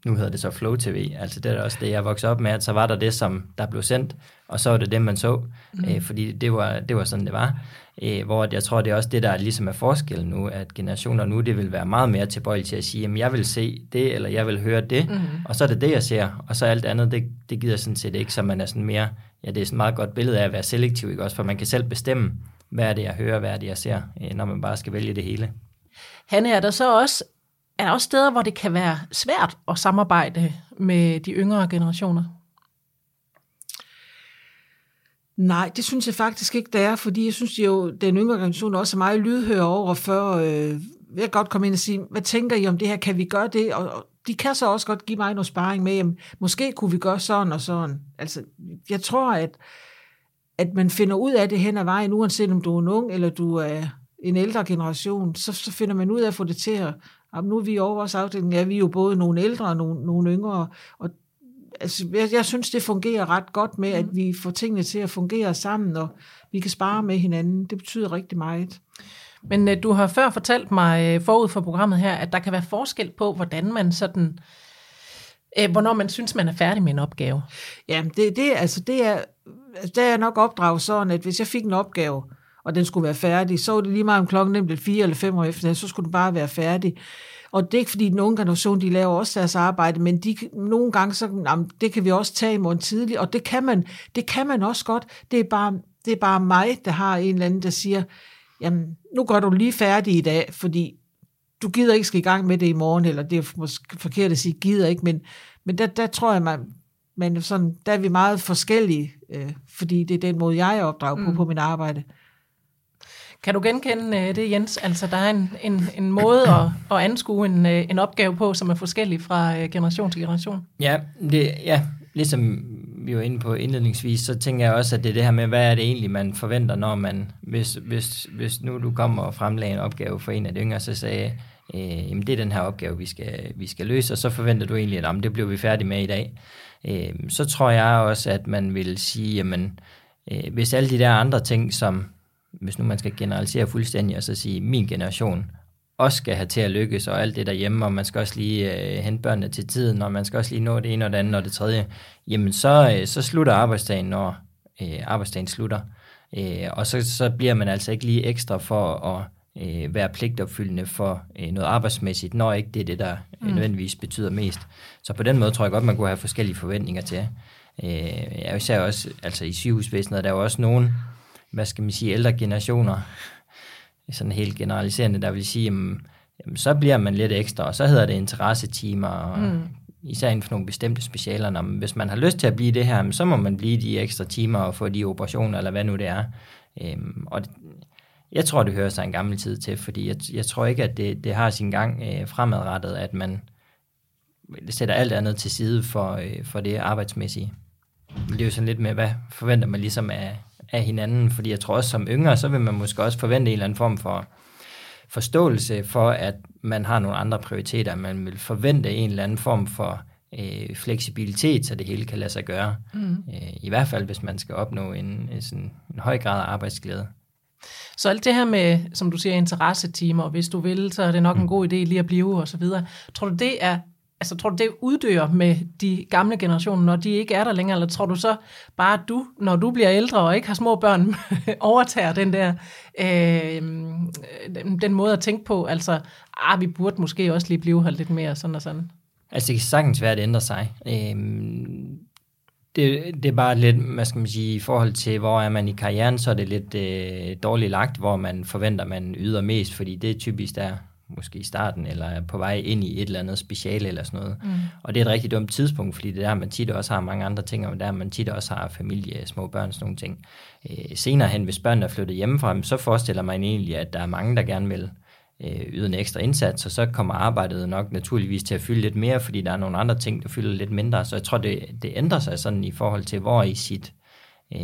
nu hedder det så Flow TV, altså det er også det, jeg voksede op med, at så var der det, som der blev sendt, og så var det det, man så, mm. øh, fordi det var, det var sådan, det var. Øh, hvor jeg tror, det er også det, der ligesom er forskellen nu, at generationer nu, det vil være meget mere tilbøjelige til at sige, jamen jeg vil se det, eller jeg vil høre det, mm. og så er det det, jeg ser, og så alt andet, det, det gider sådan set ikke, så man er sådan mere, ja, det er sådan et meget godt billede af at være selektiv, ikke også, for man kan selv bestemme, hvad er det, jeg hører, hvad er det, jeg ser, øh, når man bare skal vælge det hele. Han er der så også, er der også steder, hvor det kan være svært at samarbejde med de yngre generationer? Nej, det synes jeg faktisk ikke, det er, fordi jeg synes jo, den yngre generation også er meget lydhør over for, øh, jeg godt komme ind og sige, hvad tænker I om det her? Kan vi gøre det? Og, og de kan så også godt give mig noget sparring med, jamen, måske kunne vi gøre sådan og sådan. Altså, jeg tror, at, at man finder ud af det hen ad vejen, uanset om du er en ung eller du er en ældre generation, så, så finder man ud af at få det til at, jamen, nu er vi over vores afdeling, ja, vi er jo både nogle ældre og nogle, nogle yngre, og altså, jeg, jeg synes, det fungerer ret godt med, at vi får tingene til at fungere sammen, og vi kan spare med hinanden. Det betyder rigtig meget. Men øh, du har før fortalt mig øh, forud for programmet her, at der kan være forskel på, hvordan man sådan, øh, hvornår man synes, man er færdig med en opgave. Ja, det, det, altså, det er, der er nok opdraget sådan, at hvis jeg fik en opgave, og den skulle være færdig, så var det lige meget om klokken den blev fire eller fem år efter, så skulle den bare være færdig. Og det er ikke fordi, nogle generationer, de laver også deres arbejde, men de, nogle gange, så, jamen, det kan vi også tage i morgen tidlig, og det kan man, det kan man også godt. Det er, bare, det er bare mig, der har en eller anden, der siger, jamen, nu går du lige færdig i dag, fordi du gider ikke skal i gang med det i morgen, eller det er måske forkert at sige, gider ikke, men, men der, der tror jeg, man, men sådan, der er vi meget forskellige, øh, fordi det er den måde, jeg er opdraget mm. på på min arbejde. Kan du genkende øh, det, Jens? Altså, der er en, en, en måde at, at anskue en, øh, en opgave på, som er forskellig fra øh, generation til generation. Ja, det, ja, ligesom vi var inde på indledningsvis, så tænker jeg også, at det er det her med, hvad er det egentlig, man forventer, når man, hvis, hvis, hvis nu du kommer og fremlægger en opgave for en af de yngre, så sagde øh, jamen det er den her opgave, vi skal, vi skal løse, og så forventer du egentlig, at jamen, det bliver vi færdige med i dag. Øh, så tror jeg også, at man vil sige, jamen, øh, hvis alle de der andre ting, som hvis nu man skal generalisere fuldstændig, og så sige, min generation også skal have til at lykkes, og alt det derhjemme, og man skal også lige øh, hente børnene til tiden, og man skal også lige nå det ene og det andet og det tredje, jamen så, øh, så slutter arbejdsdagen, når øh, arbejdsdagen slutter. Øh, og så, så bliver man altså ikke lige ekstra for at øh, være pligtopfyldende for øh, noget arbejdsmæssigt, når ikke det er det, der mm. nødvendigvis betyder mest. Så på den måde tror jeg godt, man kunne have forskellige forventninger til. Øh, jeg ser også, altså i sygehusvæsenet, der er jo også nogen, hvad skal man sige, ældre generationer, sådan helt generaliserende, der vil sige, jamen, jamen, så bliver man lidt ekstra, og så hedder det interessetimer, og mm. især inden for nogle bestemte specialer. Når, hvis man har lyst til at blive det her, så må man blive de ekstra timer og få de operationer, eller hvad nu det er. Øhm, og det, jeg tror, det hører sig en gammel tid til, fordi jeg, jeg tror ikke, at det, det har sin gang øh, fremadrettet, at man sætter alt andet til side for, øh, for det arbejdsmæssige. Det er jo sådan lidt med, hvad forventer man ligesom af, af hinanden, fordi jeg tror også som yngre, så vil man måske også forvente en eller anden form for forståelse for, at man har nogle andre prioriteter. Man vil forvente en eller anden form for øh, fleksibilitet, så det hele kan lade sig gøre. Mm. Øh, I hvert fald, hvis man skal opnå en, sådan, en høj grad af arbejdsglæde. Så alt det her med, som du siger, interessetimer, hvis du vil, så er det nok mm. en god idé lige at blive og så videre. Tror du, det er altså, tror du, det uddør med de gamle generationer, når de ikke er der længere, eller tror du så bare, at du, når du bliver ældre og ikke har små børn, overtager den der, øh, den måde at tænke på, altså, ah, vi burde måske også lige blive her lidt mere, sådan og sådan. Altså, det kan sagtens være, at det ændrer sig. Øh, det, det er bare lidt, hvad skal man sige, i forhold til, hvor er man i karrieren, så er det lidt øh, dårligt lagt, hvor man forventer, man yder mest, fordi det er typisk der, måske i starten, eller er på vej ind i et eller andet speciale eller sådan noget. Mm. Og det er et rigtig dumt tidspunkt, fordi det er der, man tit også har mange andre ting, og der man tit også har familie, små børn, sådan nogle ting. Øh, senere hen, hvis børnene er flyttet hjemmefra, så forestiller man egentlig, at der er mange, der gerne vil øh, yde en ekstra indsats, og så kommer arbejdet nok naturligvis til at fylde lidt mere, fordi der er nogle andre ting, der fylder lidt mindre. Så jeg tror, det, det ændrer sig sådan i forhold til, hvor i sit, øh,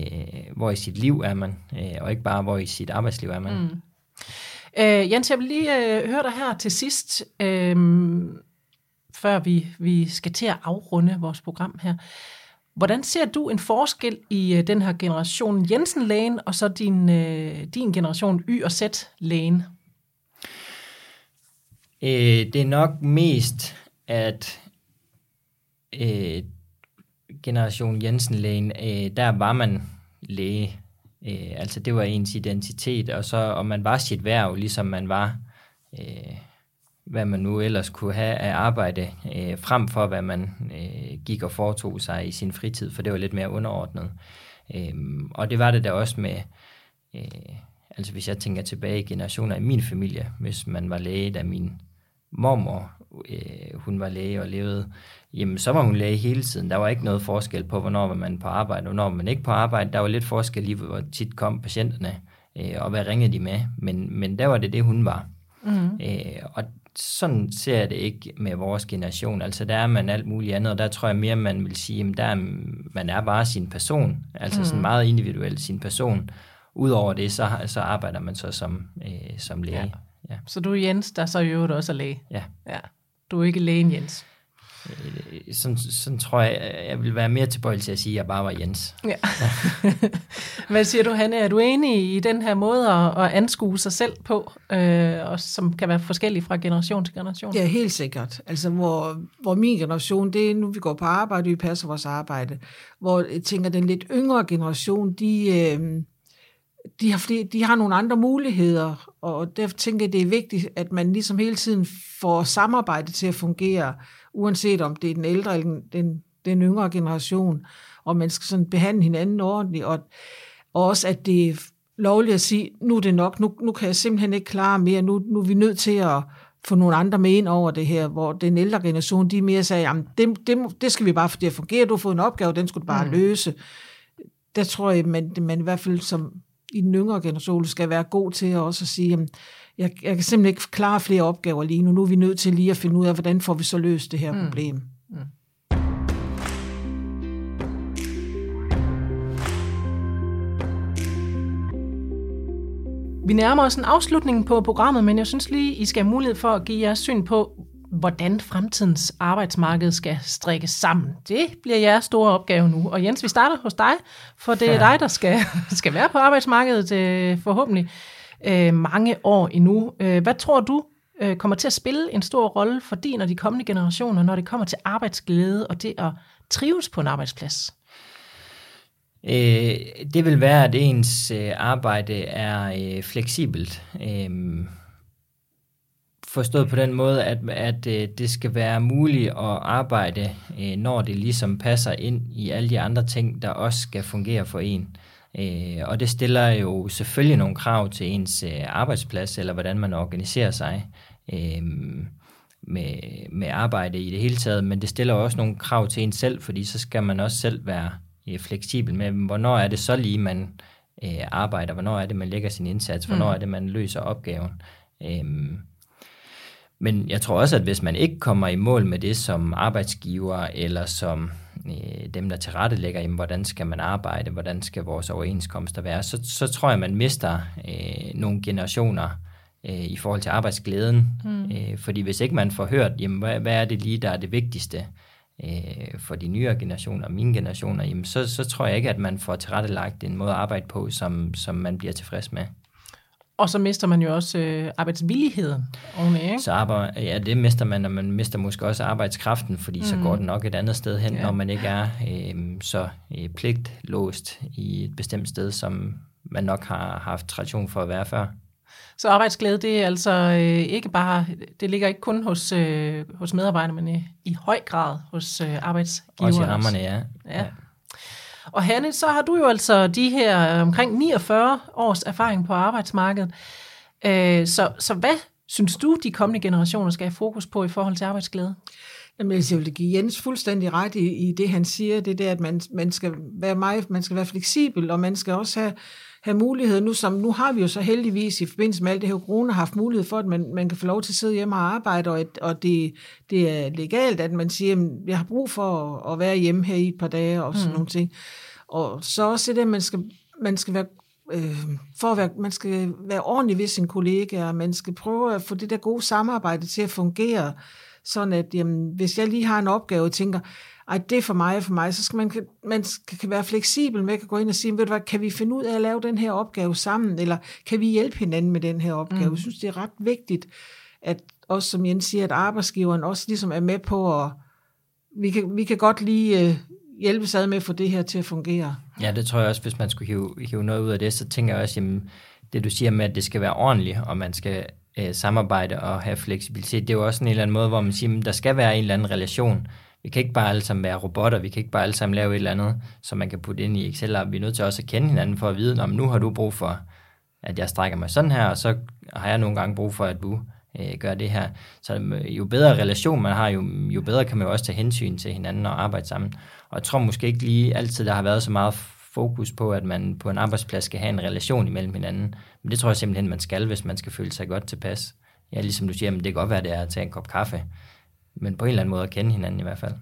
hvor i sit liv er man, øh, og ikke bare, hvor i sit arbejdsliv er man. Mm. Øh, Jens, jeg vil lige øh, høre dig her til sidst, øh, før vi, vi skal til at afrunde vores program her. Hvordan ser du en forskel i øh, den her generation Jensen-lægen, og så din, øh, din generation Y- og Z-lægen? Øh, det er nok mest, at øh, generation Jensen-lægen, øh, der var man læge Øh, altså det var ens identitet, og så om man var sit værv, ligesom man var, øh, hvad man nu ellers kunne have af arbejde, øh, frem for hvad man øh, gik og foretog sig i sin fritid, for det var lidt mere underordnet. Øh, og det var det da også med, øh, altså hvis jeg tænker tilbage i generationer i min familie, hvis man var læge, da min mormor, øh, hun var læge og levede jamen så var hun læge hele tiden. Der var ikke noget forskel på, hvornår var man på arbejde, og hvornår var man ikke på arbejde. Der var lidt forskel i, hvor tit kom patienterne, øh, og hvad ringede de med. Men, men der var det det, hun var. Mm. Øh, og sådan ser jeg det ikke med vores generation. Altså der er man alt muligt andet, og der tror jeg mere, man vil sige, at der er, man er bare sin person, altså mm. sådan meget individuelt sin person. Udover det, så, så arbejder man så som, øh, som læge. Ja. Ja. Så du er Jens, der så i øvrigt også er læge? Ja. ja. Du er ikke lægen Jens? Øh, sådan, sådan tror jeg, jeg vil være mere tilbøjelig til at sige, at jeg bare var Jens. Ja. Hvad siger du, Hanne? Er du enig i den her måde at, at anskue sig selv på, øh, og som kan være forskellig fra generation til generation? Ja, helt sikkert. Altså, hvor, hvor min generation, det er nu, vi går på arbejde, vi passer vores arbejde. Hvor jeg tænker, den lidt yngre generation, de... Øh, de har, flere, de har nogle andre muligheder, og derfor tænker jeg, det er vigtigt, at man ligesom hele tiden får samarbejdet til at fungere, uanset om det er den ældre eller den, den yngre generation, og man skal sådan behandle hinanden ordentligt, og, og også at det er lovligt at sige, nu er det nok, nu, nu kan jeg simpelthen ikke klare mere, nu, nu er vi nødt til at få nogle andre med ind over det her, hvor den ældre generation, de mere sagde, jamen det, det, det skal vi bare få det at fungere, du har fået en opgave, den skulle du bare mm. løse. Der tror jeg, man, man i hvert fald som i den yngre generation skal være god til at også at sige, jeg, jeg kan simpelthen ikke klare flere opgaver lige nu. Nu er vi nødt til lige at finde ud af, hvordan får vi så løst det her mm. problem. Mm. Vi nærmer os en afslutning på programmet, men jeg synes lige, I skal have mulighed for at give jeres syn på, hvordan fremtidens arbejdsmarked skal strikkes sammen. Det bliver jeres store opgave nu. Og Jens, vi starter hos dig, for det er ja. dig, der skal, skal være på arbejdsmarkedet øh, forhåbentlig øh, mange år endnu. Øh, hvad tror du øh, kommer til at spille en stor rolle for din og de kommende generationer, når det kommer til arbejdsglæde og det at trives på en arbejdsplads? Øh, det vil være, at ens øh, arbejde er øh, fleksibelt. Øh, forstået på den måde, at, at øh, det skal være muligt at arbejde, øh, når det ligesom passer ind i alle de andre ting, der også skal fungere for en. Øh, og det stiller jo selvfølgelig nogle krav til ens arbejdsplads, eller hvordan man organiserer sig med, med arbejde i det hele taget, men det stiller også nogle krav til en selv, fordi så skal man også selv være fleksibel med, hvornår er det så lige, man arbejder, hvornår er det, man lægger sin indsats, hvornår mm. er det, man løser opgaven. Men jeg tror også, at hvis man ikke kommer i mål med det som arbejdsgiver, eller som øh, dem, der tilrettelægger, jamen, hvordan skal man arbejde, hvordan skal vores overenskomster være, så, så tror jeg, man mister øh, nogle generationer øh, i forhold til arbejdsglæden. Mm. Øh, fordi hvis ikke man får hørt, jamen, hvad, hvad er det lige, der er det vigtigste øh, for de nyere generationer, mine generationer, jamen, så, så tror jeg ikke, at man får tilrettelagt en måde at arbejde på, som, som man bliver tilfreds med. Og så mister man jo også øh, arbejdsvilligheden oveni, ikke? Så arbejde, ja, det mister man, og man mister måske også arbejdskraften, fordi mm. så går den nok et andet sted hen, ja. når man ikke er øh, så øh, pligtlåst i et bestemt sted, som man nok har haft tradition for at være før. Så arbejdsglæde, det er altså øh, ikke bare, det ligger ikke kun hos, øh, hos medarbejderne, men i, i høj grad hos øh, arbejdsgiverne. Også i rammerne, ja. ja. ja. Og Hanne, så har du jo altså de her øh, omkring 49 års erfaring på arbejdsmarkedet. Øh, så, så hvad synes du, de kommende generationer skal have fokus på i forhold til arbejdsglæde? Jamen, jeg vil give Jens fuldstændig ret i, i det, han siger. Det er at man, man, skal være meget, man skal være fleksibel, og man skal også have, have mulighed. Nu, som, nu har vi jo så heldigvis i forbindelse med alt det her corona haft mulighed for, at man, man kan få lov til at sidde hjemme og arbejde, og, et, og det, det er legalt, at man siger, at jeg har brug for at, at være hjemme her i et par dage og sådan mm. nogle ting. Og så også det, at man skal, man skal være øh, for at være, man skal være ordentlig ved sine kollegaer, man skal prøve at få det der gode samarbejde til at fungere, sådan at jamen, hvis jeg lige har en opgave og tænker, ej, det er for mig for mig, så skal man, man skal, kan være fleksibel med at gå ind og sige, ved du hvad, kan vi finde ud af at lave den her opgave sammen, eller kan vi hjælpe hinanden med den her opgave? Mm. Jeg synes, det er ret vigtigt, at også som Jens siger, at arbejdsgiveren også ligesom er med på at, vi kan, vi kan godt lige øh, hjælpe sig med at få det her til at fungere. Ja, det tror jeg også, hvis man skulle hive, hive noget ud af det, så tænker jeg også, jamen, det du siger med, at det skal være ordentligt, og man skal øh, samarbejde og have fleksibilitet, det er jo også en eller anden måde, hvor man siger, at der skal være en eller anden relation. Vi kan ikke bare alle sammen være robotter, vi kan ikke bare alle sammen lave et eller andet, som man kan putte ind i Excel. Vi er nødt til også at kende hinanden for at vide, om nu har du brug for, at jeg strækker mig sådan her, og så har jeg nogle gange brug for, at du øh, gør det her. Så øh, jo bedre relation man har, jo, jo bedre kan man jo også tage hensyn til hinanden og arbejde sammen. Og jeg tror måske ikke lige altid, der har været så meget fokus på, at man på en arbejdsplads skal have en relation imellem hinanden. Men det tror jeg simpelthen, man skal, hvis man skal føle sig godt tilpas ja, ligesom du siger, men det kan godt være, det er at tage en kop kaffe, men på en eller anden måde at kende hinanden i hvert fald.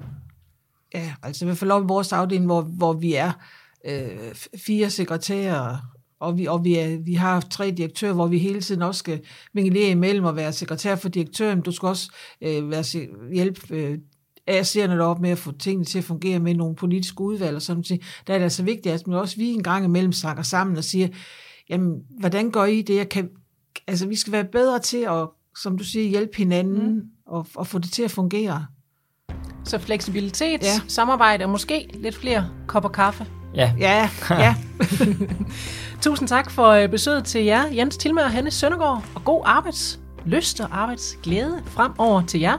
Ja, altså i hvert fald op i vores afdeling, hvor, hvor vi er øh, fire sekretærer, og vi, og vi, er, vi har tre direktører, hvor vi hele tiden også skal mingelere imellem og være sekretær for direktøren. Du skal også øh, være, hjælpe øh, ASC'erne op med at få tingene til at fungere med nogle politiske udvalg og sådan noget. Der er det altså vigtigt, at man også vi en gang imellem snakker sammen og siger, jamen, hvordan gør I det? Jeg kan, altså, vi skal være bedre til at, som du siger, hjælpe hinanden mm. Og, og få det til at fungere. Så fleksibilitet, ja. samarbejde og måske lidt flere kopper kaffe. Ja. Ja, ja. Tusind tak for øh, besøget til jer, Jens Tilmer og Hanne Søndergaard, og god arbejdslyst og arbejdsglæde fremover til jer.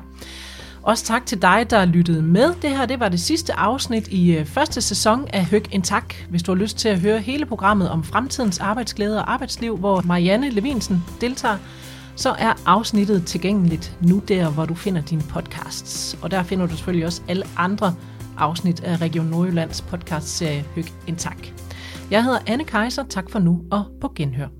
Også tak til dig, der lyttede med. Det her det var det sidste afsnit i øh, første sæson af Høg en Tak. Hvis du har lyst til at høre hele programmet om fremtidens arbejdsglæde og arbejdsliv, hvor Marianne Levinsen deltager, så er afsnittet tilgængeligt nu der, hvor du finder dine podcasts. Og der finder du selvfølgelig også alle andre afsnit af Region Nordjyllands podcastserie Høg en Tak. Jeg hedder Anne Kejser. Tak for nu og på genhør.